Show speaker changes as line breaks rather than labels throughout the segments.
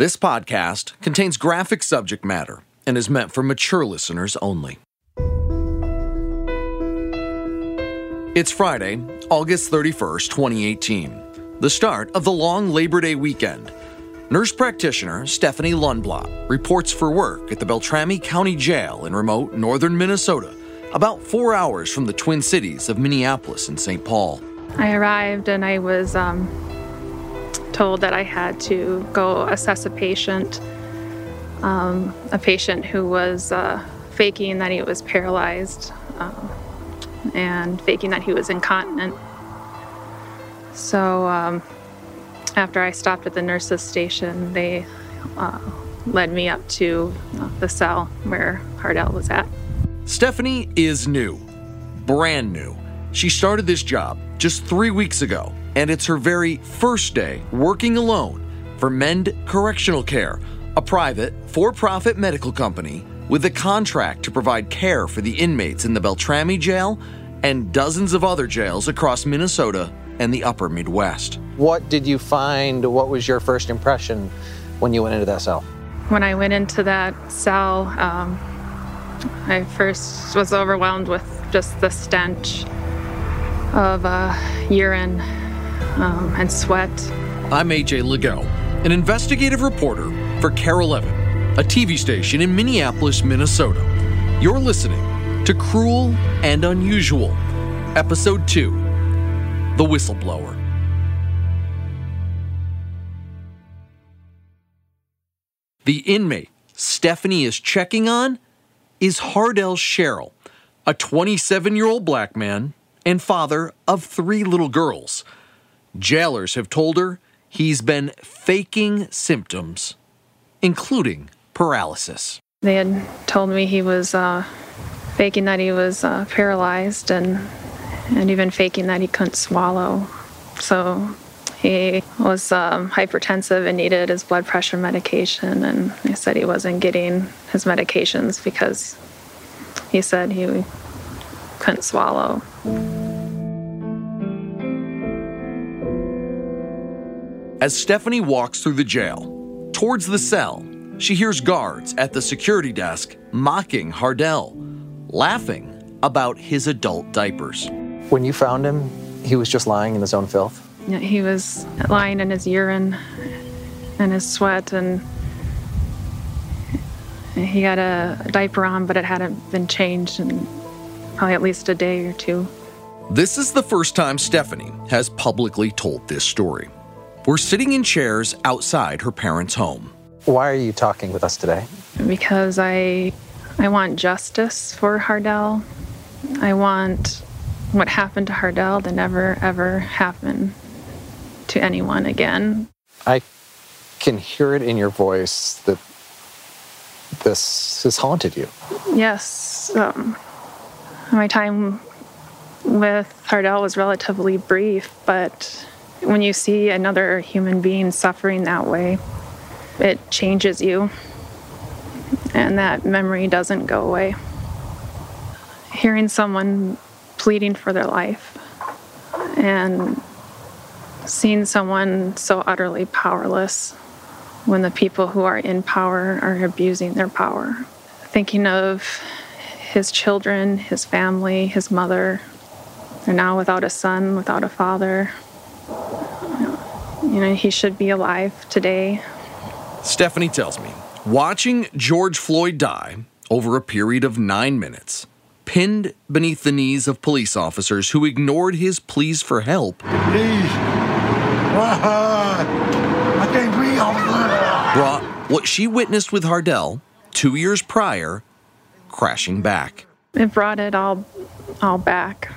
This podcast contains graphic subject matter and is meant for mature listeners only. It's Friday, August 31st, 2018, the start of the long Labor Day weekend. Nurse practitioner Stephanie Lundblad reports for work at the Beltrami County Jail in remote northern Minnesota, about four hours from the Twin Cities of Minneapolis and St. Paul.
I arrived and I was um, told that I had to go assess a patient, um, a patient who was uh, faking that he was paralyzed um, and faking that he was incontinent. So um, after I stopped at the nurse's station, they uh, led me up to uh, the cell where Hardel was at.
Stephanie is new, brand new. She started this job just three weeks ago and it's her very first day working alone for Mend Correctional Care, a private, for profit medical company with a contract to provide care for the inmates in the Beltrami jail and dozens of other jails across Minnesota and the upper Midwest.
What did you find? What was your first impression when you went into that cell?
When I went into that cell, um, I first was overwhelmed with just the stench of uh, urine um, and sweat.
I'm AJ Lagoe, an investigative reporter for KARE 11, a TV station in Minneapolis, Minnesota. You're listening to Cruel and Unusual, Episode 2 The Whistleblower. The inmate Stephanie is checking on is Hardel Sherrell, a 27 year old black man and father of three little girls. Jailers have told her he's been faking symptoms, including paralysis.
They had told me he was uh, faking that he was uh, paralyzed and and even faking that he couldn't swallow. So he was um, hypertensive and needed his blood pressure medication. And they said he wasn't getting his medications because he said he couldn't swallow.
As Stephanie walks through the jail, towards the cell, she hears guards at the security desk mocking Hardel, laughing about his adult diapers.
When you found him, he was just lying in his own filth?
He was lying in his urine and his sweat, and he had a diaper on, but it hadn't been changed in probably at least a day or two.
This is the first time Stephanie has publicly told this story. We're sitting in chairs outside her parents' home.
Why are you talking with us today?
Because I I want justice for Hardel. I want what happened to Hardel to never ever happen to anyone again.
I can hear it in your voice that this has haunted you.
Yes. Um, my time with Hardel was relatively brief, but when you see another human being suffering that way, it changes you. And that memory doesn't go away. Hearing someone pleading for their life and seeing someone so utterly powerless when the people who are in power are abusing their power. Thinking of his children, his family, his mother. They're now without a son, without a father. You know, he should be alive today.
Stephanie tells me watching George Floyd die over a period of nine minutes, pinned beneath the knees of police officers who ignored his pleas for help.
Please. I can't breathe.
Brought what she witnessed with Hardel two years prior crashing back.
It brought it all, all back.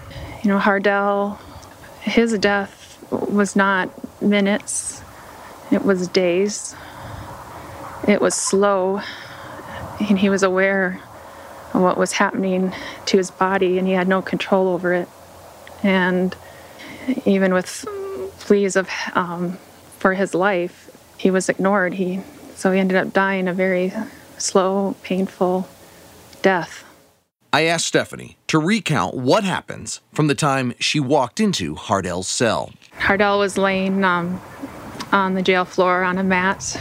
You know, Hardel, his death was not minutes, it was days. It was slow, and he was aware of what was happening to his body, and he had no control over it. And even with pleas of um, for his life, he was ignored. He so he ended up dying a very slow, painful death.
I asked Stephanie to recount what happens from the time she walked into Hardel's cell.
Hardel was laying um, on the jail floor on a mat,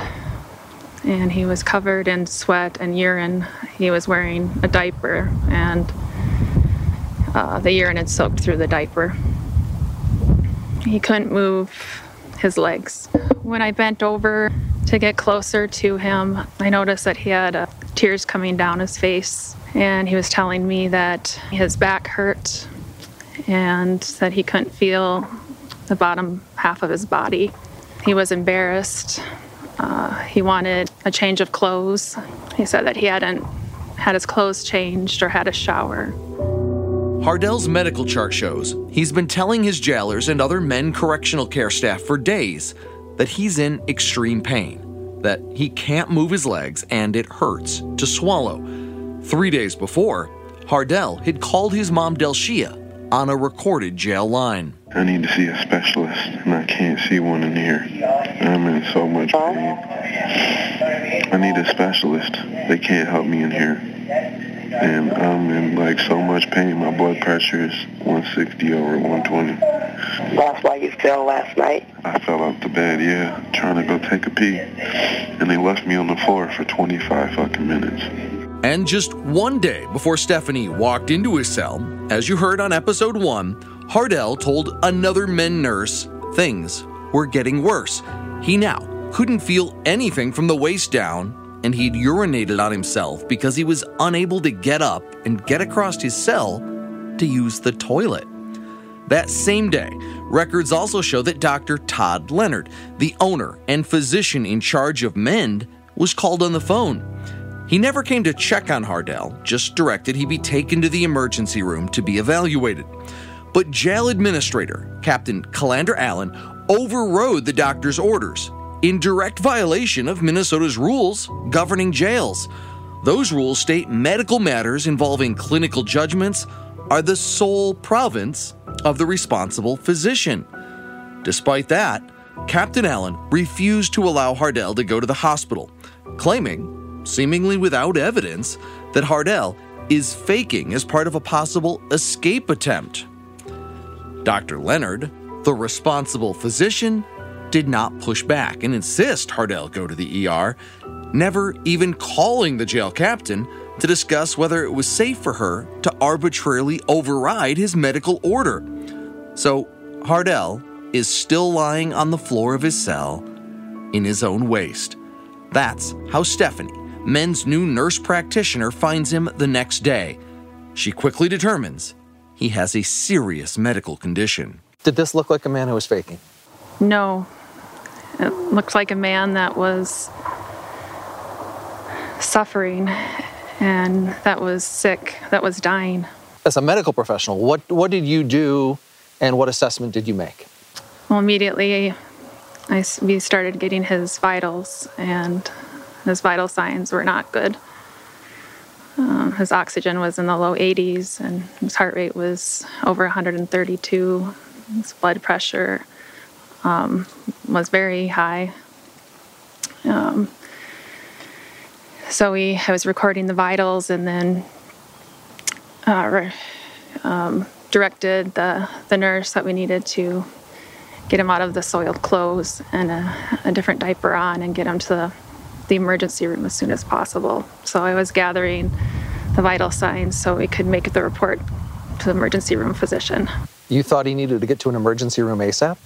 and he was covered in sweat and urine. He was wearing a diaper, and uh, the urine had soaked through the diaper. He couldn't move his legs. When I bent over to get closer to him, I noticed that he had uh, tears coming down his face, and he was telling me that his back hurt and that he couldn't feel the bottom half of his body. He was embarrassed. Uh, he wanted a change of clothes. He said that he hadn't had his clothes changed or had a shower.
Hardel's medical chart shows he's been telling his jailers and other Mend correctional care staff for days that he's in extreme pain, that he can't move his legs and it hurts to swallow. Three days before, Hardel had called his mom Delshia on a recorded jail line.
I need to see a specialist, and I can't see one in here. I'm in so much pain. I need a specialist. They can't help me in here. And I'm in like so much pain. My blood pressure is 160 over 120.
That's why you fell last night?
I fell off the bed, yeah, trying to go take a pee. And they left me on the floor for 25 fucking minutes.
And just one day before Stephanie walked into his cell, as you heard on episode one, Hardel told another Mend nurse things were getting worse. He now couldn't feel anything from the waist down, and he'd urinated on himself because he was unable to get up and get across his cell to use the toilet. That same day, records also show that Dr. Todd Leonard, the owner and physician in charge of Mend, was called on the phone. He never came to check on Hardel, just directed he be taken to the emergency room to be evaluated. But jail administrator, Captain Calandra Allen, overrode the doctor's orders in direct violation of Minnesota's rules governing jails. Those rules state medical matters involving clinical judgments are the sole province of the responsible physician. Despite that, Captain Allen refused to allow Hardel to go to the hospital, claiming, seemingly without evidence, that Hardel is faking as part of a possible escape attempt. Dr. Leonard, the responsible physician, did not push back and insist Hardel go to the ER, never even calling the jail captain to discuss whether it was safe for her to arbitrarily override his medical order. So, Hardel is still lying on the floor of his cell in his own waste. That's how Stephanie, Mend's new nurse practitioner, finds him the next day. She quickly determines he has a serious medical condition.
Did this look like a man who was faking?
No. It looked like a man that was suffering and that was sick, that was dying.
As a medical professional, what, what did you do and what assessment did you make?
Well, immediately I, we started getting his vitals, and his vital signs were not good. Um, his oxygen was in the low 80s, and his heart rate was over 132. His blood pressure um, was very high. Um, so we, I was recording the vitals, and then uh, um, directed the, the nurse that we needed to get him out of the soiled clothes and a, a different diaper on and get him to the, the emergency room as soon as possible. So I was gathering the vital signs so we could make the report to the emergency room physician.
You thought he needed to get to an emergency room ASAP?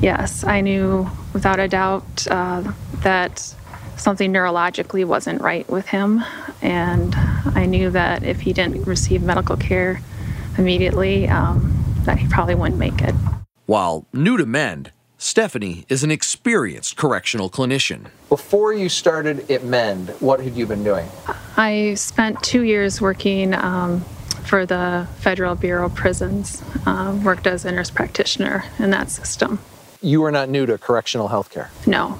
Yes, I knew without a doubt uh, that something neurologically wasn't right with him, and I knew that if he didn't receive medical care immediately, um, that he probably wouldn't make it.
While new to Mend, Stephanie is an experienced correctional clinician.
Before you started at Mend, what had you been doing?
I spent two years working um, for the Federal Bureau of Prisons, uh, worked as a nurse practitioner in that system.
You are not new to correctional health care.
No,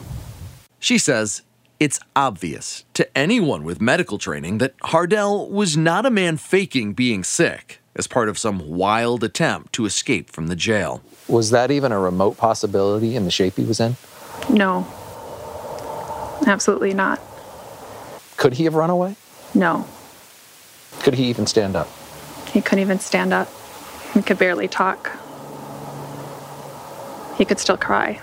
She says it's obvious to anyone with medical training that Hardel was not a man faking being sick as part of some wild attempt to escape from the jail.
Was that even a remote possibility in the shape he was in?
no, absolutely not.
Could he have run away?
No,
Could he even stand up?
he couldn't even stand up. He could barely talk. He could still cry.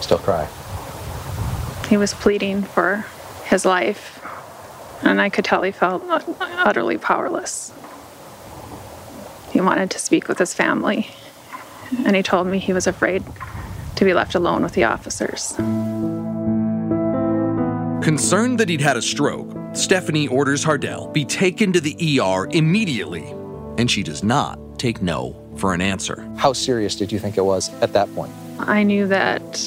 Still cry.
He was pleading for his life, and I could tell he felt utterly powerless. He wanted to speak with his family, and he told me he was afraid to be left alone with the officers.
Concerned that he'd had a stroke, Stephanie orders Hardel be taken to the ER immediately, and she does not take no for an answer.
How serious did you think it was at that point?
I knew that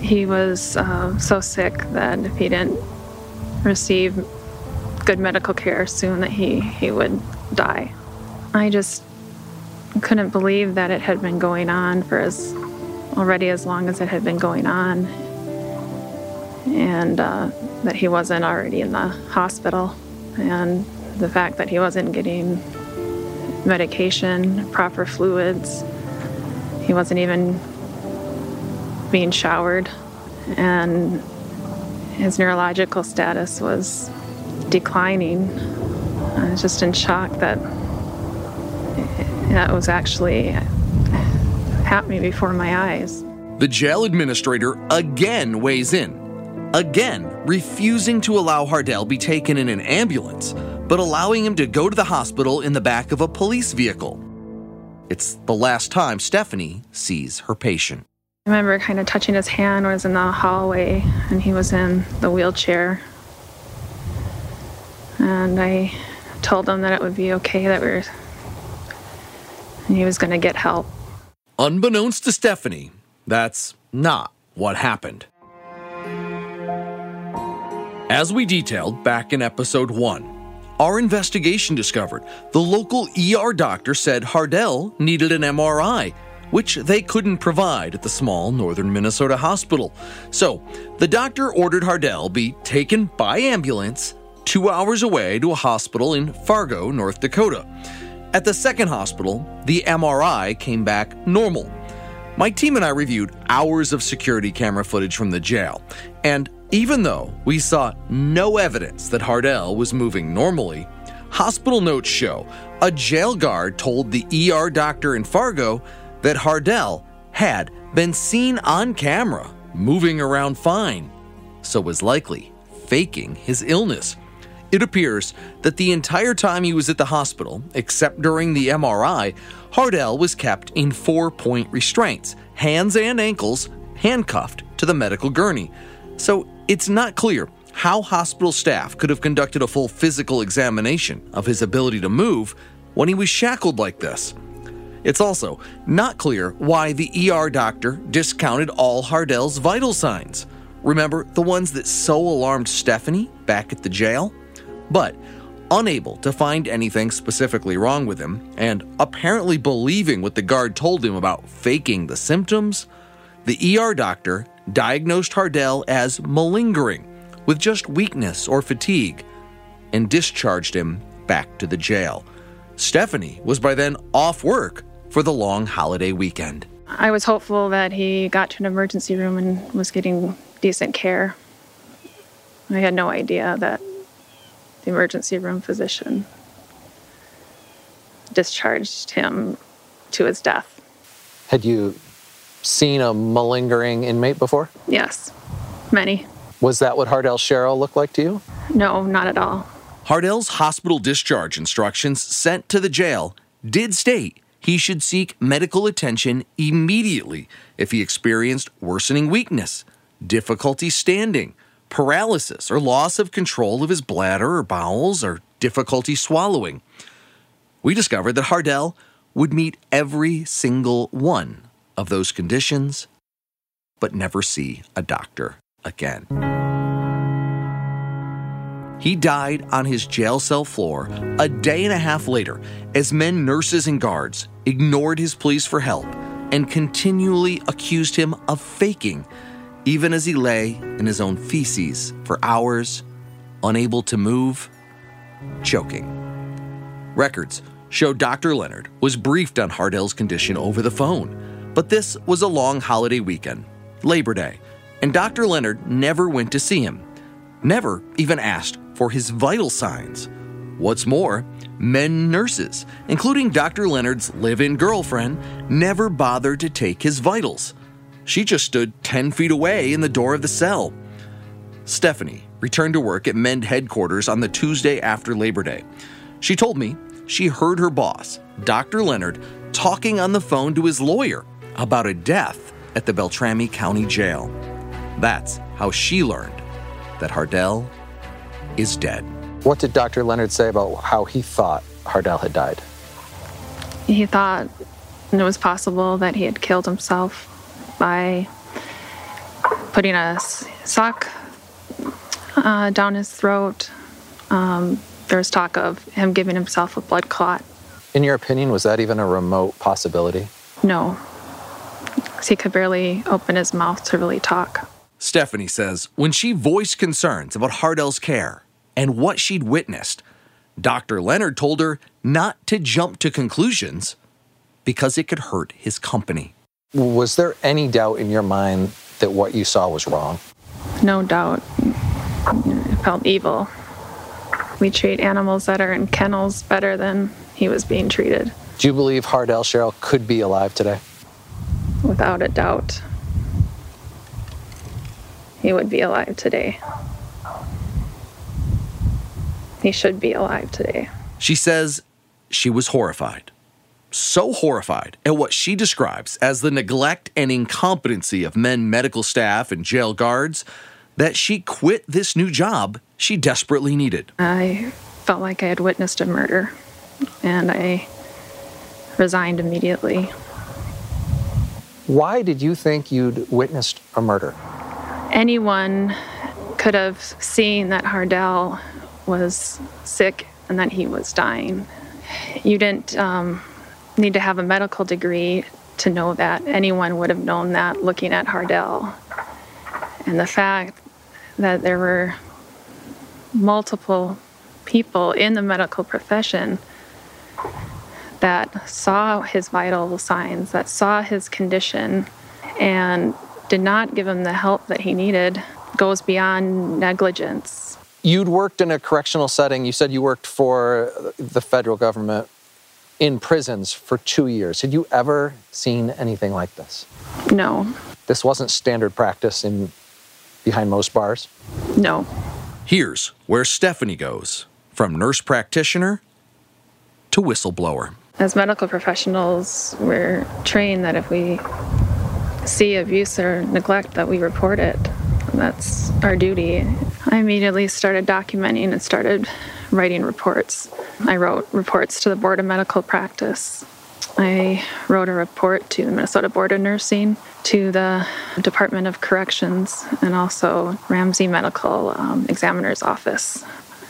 he was uh, so sick that if he didn't receive good medical care soon, that he, he would die. I just couldn't believe that it had been going on for as already as long as it had been going on and uh, that he wasn't already in the hospital, and the fact that he wasn't getting medication, proper fluids, he wasn't even being showered, and his neurological status was declining. I was just in shock that that was actually happening before my eyes.
The jail administrator again weighs in again refusing to allow Hardel be taken in an ambulance, but allowing him to go to the hospital in the back of a police vehicle. It's the last time Stephanie sees her patient.
I remember kind of touching his hand when I was in the hallway and he was in the wheelchair. And I told him that it would be okay that we were and he was going to get help.
Unbeknownst to Stephanie, that's not what happened. As we detailed back in episode 1, our investigation discovered the local ER doctor said Hardel needed an MRI, which they couldn't provide at the small northern Minnesota hospital. So, the doctor ordered Hardel be taken by ambulance two hours away to a hospital in Fargo, North Dakota. At the second hospital, the MRI came back normal. My team and I reviewed hours of security camera footage from the jail, and even though we saw no evidence that Hardel was moving normally, hospital notes show a jail guard told the ER doctor in Fargo that Hardel had been seen on camera moving around fine, so was likely faking his illness. It appears that the entire time he was at the hospital, except during the MRI, Hardel was kept in four point restraints, hands and ankles handcuffed to the medical gurney. So it's not clear how hospital staff could have conducted a full physical examination of his ability to move when he was shackled like this. It's also not clear why the ER doctor discounted all Hardel's vital signs. Remember the ones that so alarmed Stephanie back at the jail? But unable to find anything specifically wrong with him, and apparently believing what the guard told him about faking the symptoms, the ER doctor diagnosed Hardel as malingering with just weakness or fatigue and discharged him back to the jail. Stephanie was by then off work for the long holiday weekend.
I was hopeful that he got to an emergency room and was getting decent care. I had no idea that the emergency room physician discharged him to his death.
Had you seen a malingering inmate before?
Yes, many.
Was that what Hardel Sherrell looked like to you?
No, not at all.
Hardel's hospital discharge instructions sent to the jail did state he should seek medical attention immediately if he experienced worsening weakness, difficulty standing, paralysis, or loss of control of his bladder or bowels, or difficulty swallowing. We discovered that Hardel would meet every single one of those conditions, but never see a doctor again. He died on his jail cell floor a day and a half later as Mend, nurses, and guards ignored his pleas for help and continually accused him of faking, even as he lay in his own feces for hours, unable to move, choking. Records show Dr. Leonard was briefed on Hardel's condition over the phone but this was a long holiday weekend, Labor Day, and Dr. Leonard never went to see him, never even asked for his vital signs. What's more, Mend nurses, including Dr. Leonard's live in girlfriend, never bothered to take his vitals. She just stood 10 feet away in the door of the cell. Stephanie returned to work at Mend headquarters on the Tuesday after Labor Day. She told me she heard her boss, Dr. Leonard, talking on the phone to his lawyer about a death at the Beltrami County Jail. That's how she learned that Hardel is dead.
What did Dr. Leonard say about how he thought Hardel had died?
He thought it was possible that he had killed himself by putting a sock uh, down his throat. Um, there was talk of him giving himself a blood clot.
In your opinion, was that even a remote possibility?
No, he could barely open his mouth to really talk.
Stephanie says when she voiced concerns about Hardel's care and what she'd witnessed, Dr. Leonard told her not to jump to conclusions because it could hurt his company.
Was there any doubt in your mind that what you saw was wrong?
No doubt. It felt evil. We treat animals that are in kennels better than he was being treated.
Do you believe Hardel Sherrell could be alive today?
Without a doubt. He would be alive today. He should be alive today.
She says she was horrified. So horrified at what she describes as the neglect and incompetency of Mend medical staff and jail guards that she quit this new job she desperately needed.
I felt like I had witnessed a murder, and I resigned immediately.
Why did you think you'd witnessed a murder?
Anyone could have seen that Hardel was sick and that he was dying. You didn't um, need to have a medical degree to know that. Anyone would have known that looking at Hardel. And the fact that there were multiple people in the medical profession that saw his vital signs, that saw his condition, and did not give him the help that he needed goes beyond negligence.
You'd worked in a correctional setting. You said you worked for the federal government in prisons for two years. Had you ever seen anything like this?
No.
This wasn't standard practice in behind most bars?
No.
Here's where Stephanie goes from nurse practitioner to whistleblower.
As medical professionals, we're trained that if we see abuse or neglect, that we report it. That's our duty. I immediately started documenting and started writing reports. I wrote reports to the Board of Medical Practice. I wrote a report to the Minnesota Board of Nursing, to the Department of Corrections, and also Ramsey Medical um, Examiner's Office.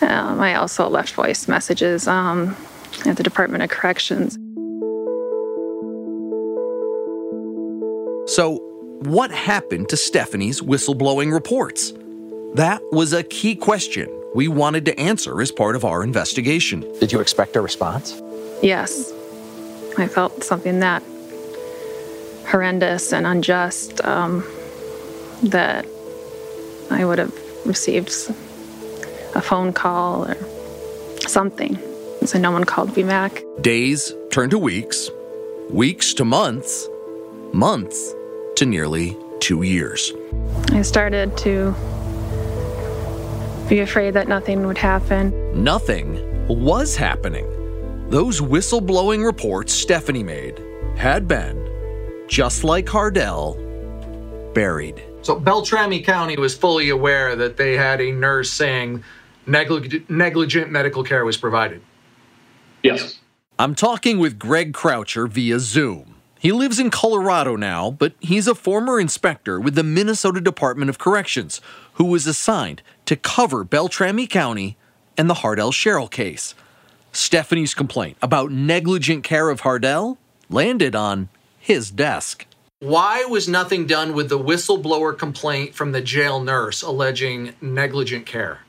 Um, I also left voice messages um, at the Department of Corrections.
So, what happened to Stephanie's whistleblowing reports? That was a key question we wanted to answer as part of our investigation.
Did you expect a response?
Yes. I felt something that horrendous and unjust um, that I would have received a phone call or something. So no one called me back.
Days turned to weeks, weeks to months, months to nearly two years.
I started to be afraid that nothing would happen.
Nothing was happening. Those whistleblowing reports Stephanie made had been, just like Hardel, buried.
So Beltrami County was fully aware that they had a nurse saying neglig- negligent medical care was provided.
Yes.
I'm talking with Greg Croucher via Zoom. He lives in Colorado now, but he's a former inspector with the Minnesota Department of Corrections who was assigned to cover Beltrami County and the Hardel Sherrell case. Stephanie's complaint about negligent care of Hardel landed on his desk.
Why was nothing done with the whistleblower complaint from the jail nurse alleging negligent care?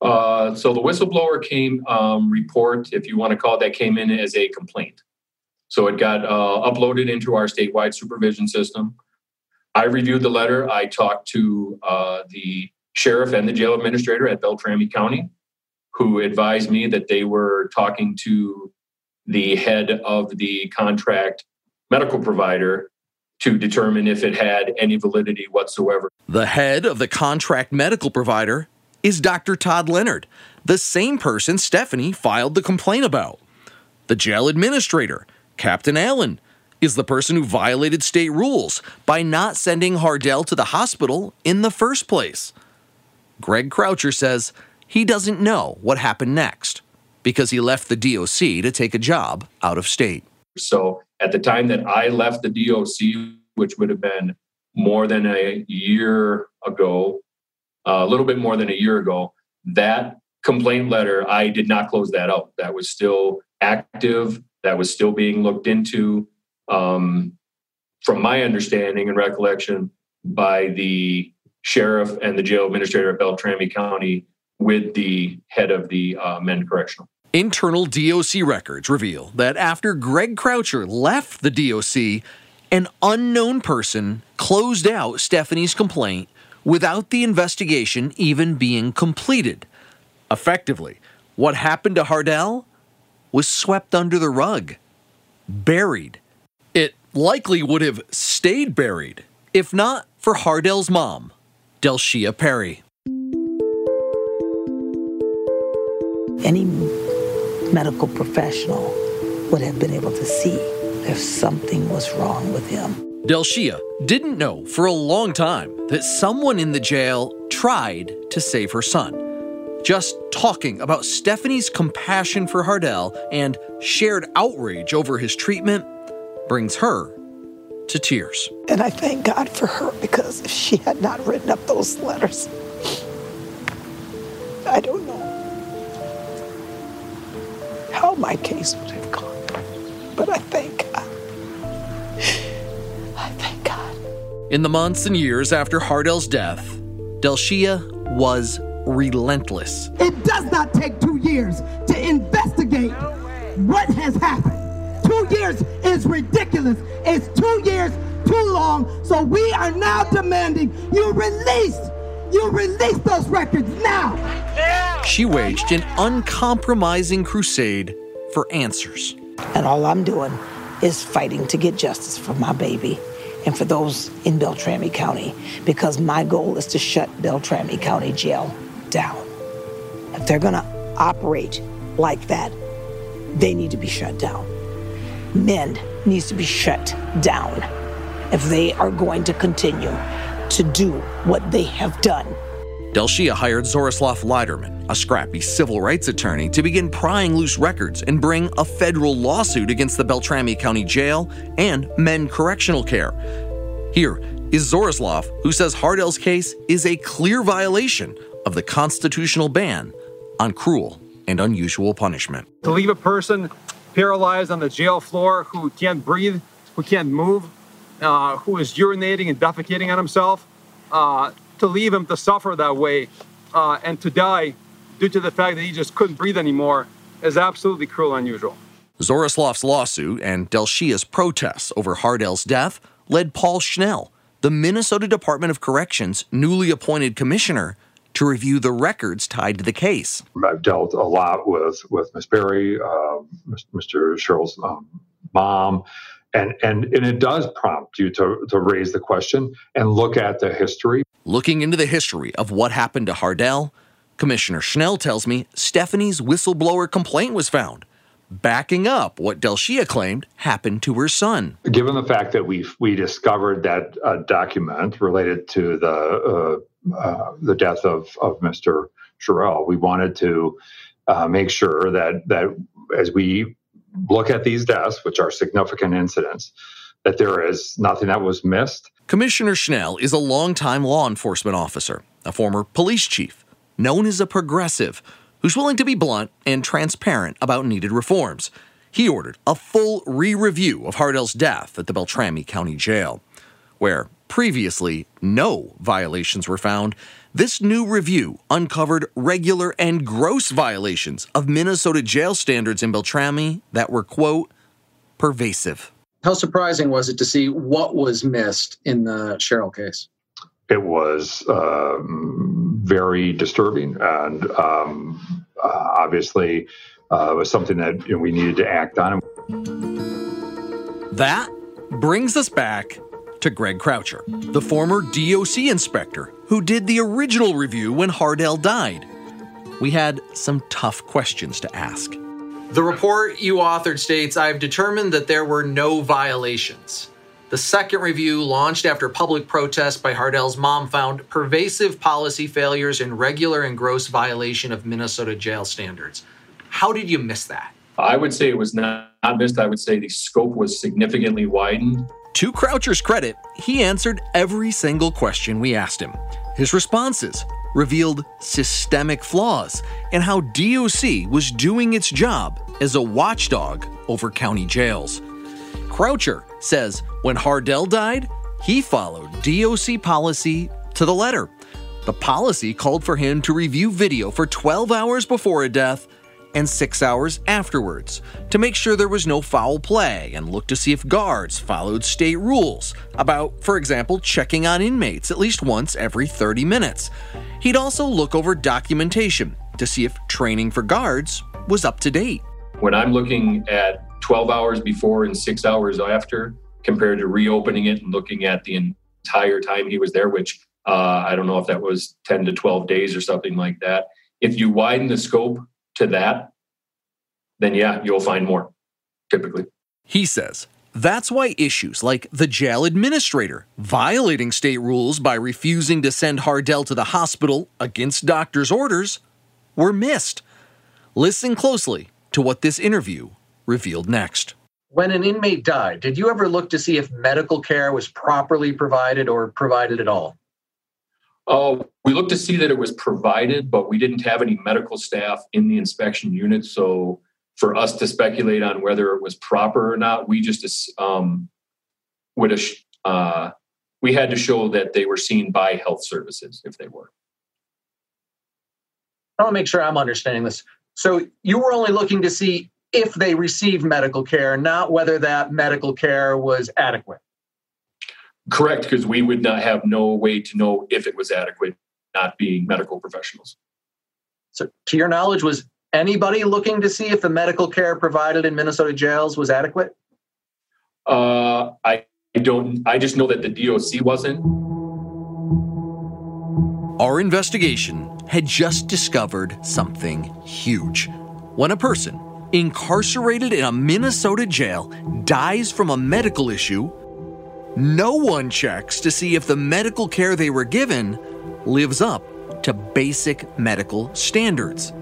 Uh, so the whistleblower came um, report, if you want to call it that, came in as a complaint. So it got uh, uploaded into our statewide supervision system. I reviewed the letter. I talked to uh, the sheriff and the jail administrator at Beltrami County, who advised me that they were talking to the head of the contract medical provider to determine if it had any validity whatsoever.
The head of the contract medical provider is Dr. Todd Leonard, the same person Stephanie filed the complaint about. The jail administrator, Captain Allen, is the person who violated state rules by not sending Hardel to the hospital in the first place. Greg Croucher says he doesn't know what happened next because he left the DOC to take a job out of state.
So at the time that I left the DOC, which would have been more than a year ago, a little bit more than a year ago, that complaint letter, I did not close that out. That was still active, that was still being looked into. Um, from my understanding and recollection, by the sheriff and the jail administrator of Beltrami County with the head of the uh, Correctional.
Internal DOC records reveal that after Greg Croucher left the DOC, an unknown person closed out Stephanie's complaint without the investigation even being completed. Effectively, what happened to Hardel was swept under the rug, buried. It likely would have stayed buried if not for Hardel's mom, Delshia Perry.
Any medical professional would have been able to see if something was wrong with him.
Delshia didn't know for a long time that someone in the jail tried to save her son. Just talking about Stephanie's compassion for Hardel and shared outrage over his treatment brings her to tears.
And I thank God for her because if she had not written up those letters, I don't know how my case would have gone. But I thank
In the months and years after Hardel's death, Delshia was relentless.
It does not take two years to investigate what has happened. Two years is ridiculous. It's two years too long. So we are now demanding you release, you release those records now.
She waged an uncompromising crusade for answers.
And all I'm doing is fighting to get justice for my baby and for those in Beltrami County because my goal is to shut Beltrami County Jail down. If they're going to operate like that, they need to be shut down. Mend needs to be shut down if they are going to continue to do what they have done.
Delshia hired Zorislav Leiderman, a scrappy civil rights attorney, to begin prying loose records and bring a federal lawsuit against the Beltrami County Jail and Mend Correctional Care. Here is Zorislav, who says Hardel's case is a clear violation of the constitutional ban on cruel and unusual punishment.
To leave a person paralyzed on the jail floor who can't breathe, who can't move, uh, who is urinating and defecating on himself, uh, to leave him to suffer that way uh, and to die due to the fact that he just couldn't breathe anymore is absolutely cruel and unusual.
Zorislav's lawsuit and Delshia's protests over Hardel's death led Paul Schnell, the Minnesota Department of Corrections newly appointed commissioner, to review the records tied to the case.
I've dealt a lot with with Miss Perry, uh, Mr. Sherrell's um, mom, and and and it does prompt you to to raise the question and look at the history.
Looking into the history of what happened to Hardel, Commissioner Schnell tells me Stephanie's whistleblower complaint was found, backing up what Delshia claimed happened to her son.
Given the fact that we we discovered that uh, document related to the uh, uh, the death of of Mr. Sherrell, we wanted to uh, make sure that that as we look at these deaths, which are significant incidents, that there is nothing that was missed.
Commissioner Schnell is a longtime law enforcement officer, a former police chief, known as a progressive, who's willing to be blunt and transparent about needed reforms. He ordered a full re review of Hardel's death at the Beltrami County Jail, where previously no violations were found. This new review uncovered regular and gross violations of Minnesota jail standards in Beltrami that were, quote, pervasive.
How surprising was it to see what was missed in the Sherrell case?
It was um, very disturbing, and um, uh, obviously, uh, it was something that you know, we needed to act on.
That brings us back to Greg Croucher, the former DOC inspector who did the original review when Hardel died. We had some tough questions to ask.
The report you authored states I've determined that there were no violations. The second review, launched after public protest by Hardel's mom, found pervasive policy failures and regular and gross violation of Minnesota jail standards. How did you miss that?
I would say it was not, not missed. I would say the scope was significantly widened.
To Croucher's credit, he answered every single question we asked him. His responses revealed systemic flaws and how DOC was doing its job as a watchdog over county jails. Croucher says when Hardel died, he followed DOC policy to the letter. The policy called for him to review video for 12 hours before a death and six hours afterwards to make sure there was no foul play and look to see if guards followed state rules about, for example, checking on inmates at least once every 30 minutes. He'd also look over documentation to see if training for guards was up to date.
When I'm looking at 12 hours before and six hours after, compared to reopening it and looking at the entire time he was there, which uh, I don't know if that was 10 to 12 days or something like that. If you widen the scope to that, then yeah, you'll find more typically.
He says that's why issues like the jail administrator violating state rules by refusing to send Hardel to the hospital against doctor's orders were missed. Listen closely to what this interview revealed next.
When an inmate died, did you ever look to see if medical care was properly provided or provided at all?
Oh, we looked to see that it was provided, but we didn't have any medical staff in the inspection unit. So for us to speculate on whether it was proper or not, we just um, would uh, we had to show that they were seen by health services if they were.
I want to make sure I'm understanding this. So you were only looking to see if they received medical care, not whether that medical care was adequate.
Correct, because we would not have no way to know if it was adequate, not being medical professionals.
So, to your knowledge, was anybody looking to see if the medical care provided in Minnesota jails was adequate?
Uh, I don't. I just know that the DOC wasn't.
Our investigation had just discovered something huge. When a person incarcerated in a Minnesota jail dies from a medical issue, no one checks to see if the medical care they were given lives up to basic medical standards.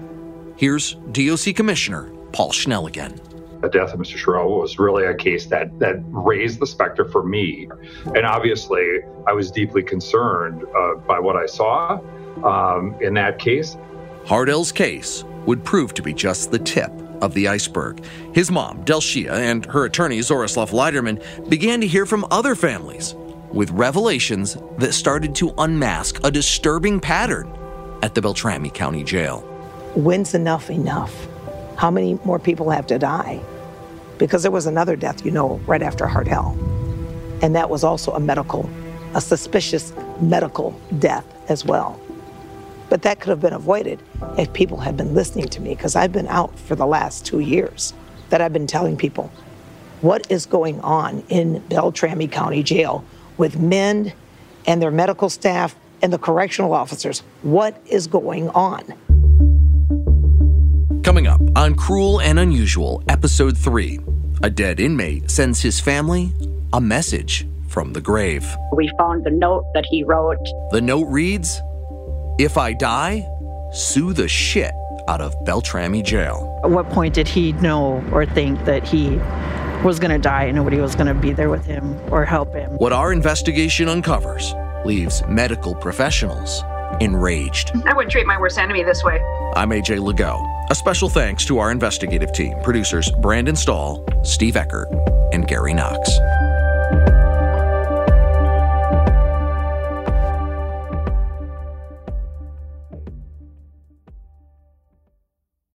Here's DOC Commissioner Paul Schnell again.
The death of Mr. Sherrell was really a case that that raised the specter for me, and obviously I was deeply concerned uh, by what I saw um, in that case.
Hardel's case would prove to be just the tip of the iceberg. His mom, Delshia, and her attorney, Zorislav Leiderman, began to hear from other families with revelations that started to unmask a disturbing pattern at the Beltrami County Jail.
When's enough enough? How many more people have to die? Because there was another death, you know, right after Hardel. And that was also a medical, a suspicious medical death as well. But that could have been avoided if people had been listening to me, because I've been out for the last two years that I've been telling people what is going on in Beltrami County Jail with Mend and their medical staff and the correctional officers. What is going on?
Coming up on Cruel and Unusual, Episode 3, a dead inmate sends his family a message from the grave.
We found the note that he wrote.
The note reads if I die, sue the shit out of Beltrami jail.
At what point did he know or think that he was going to die and nobody was going to be there with him or help him?
What our investigation uncovers leaves medical professionals enraged.
I wouldn't treat my worst enemy this way.
I'm AJ Lagoe. A special thanks to our investigative team, producers Brandon Stahl, Steve Eckert, and Gary Knox.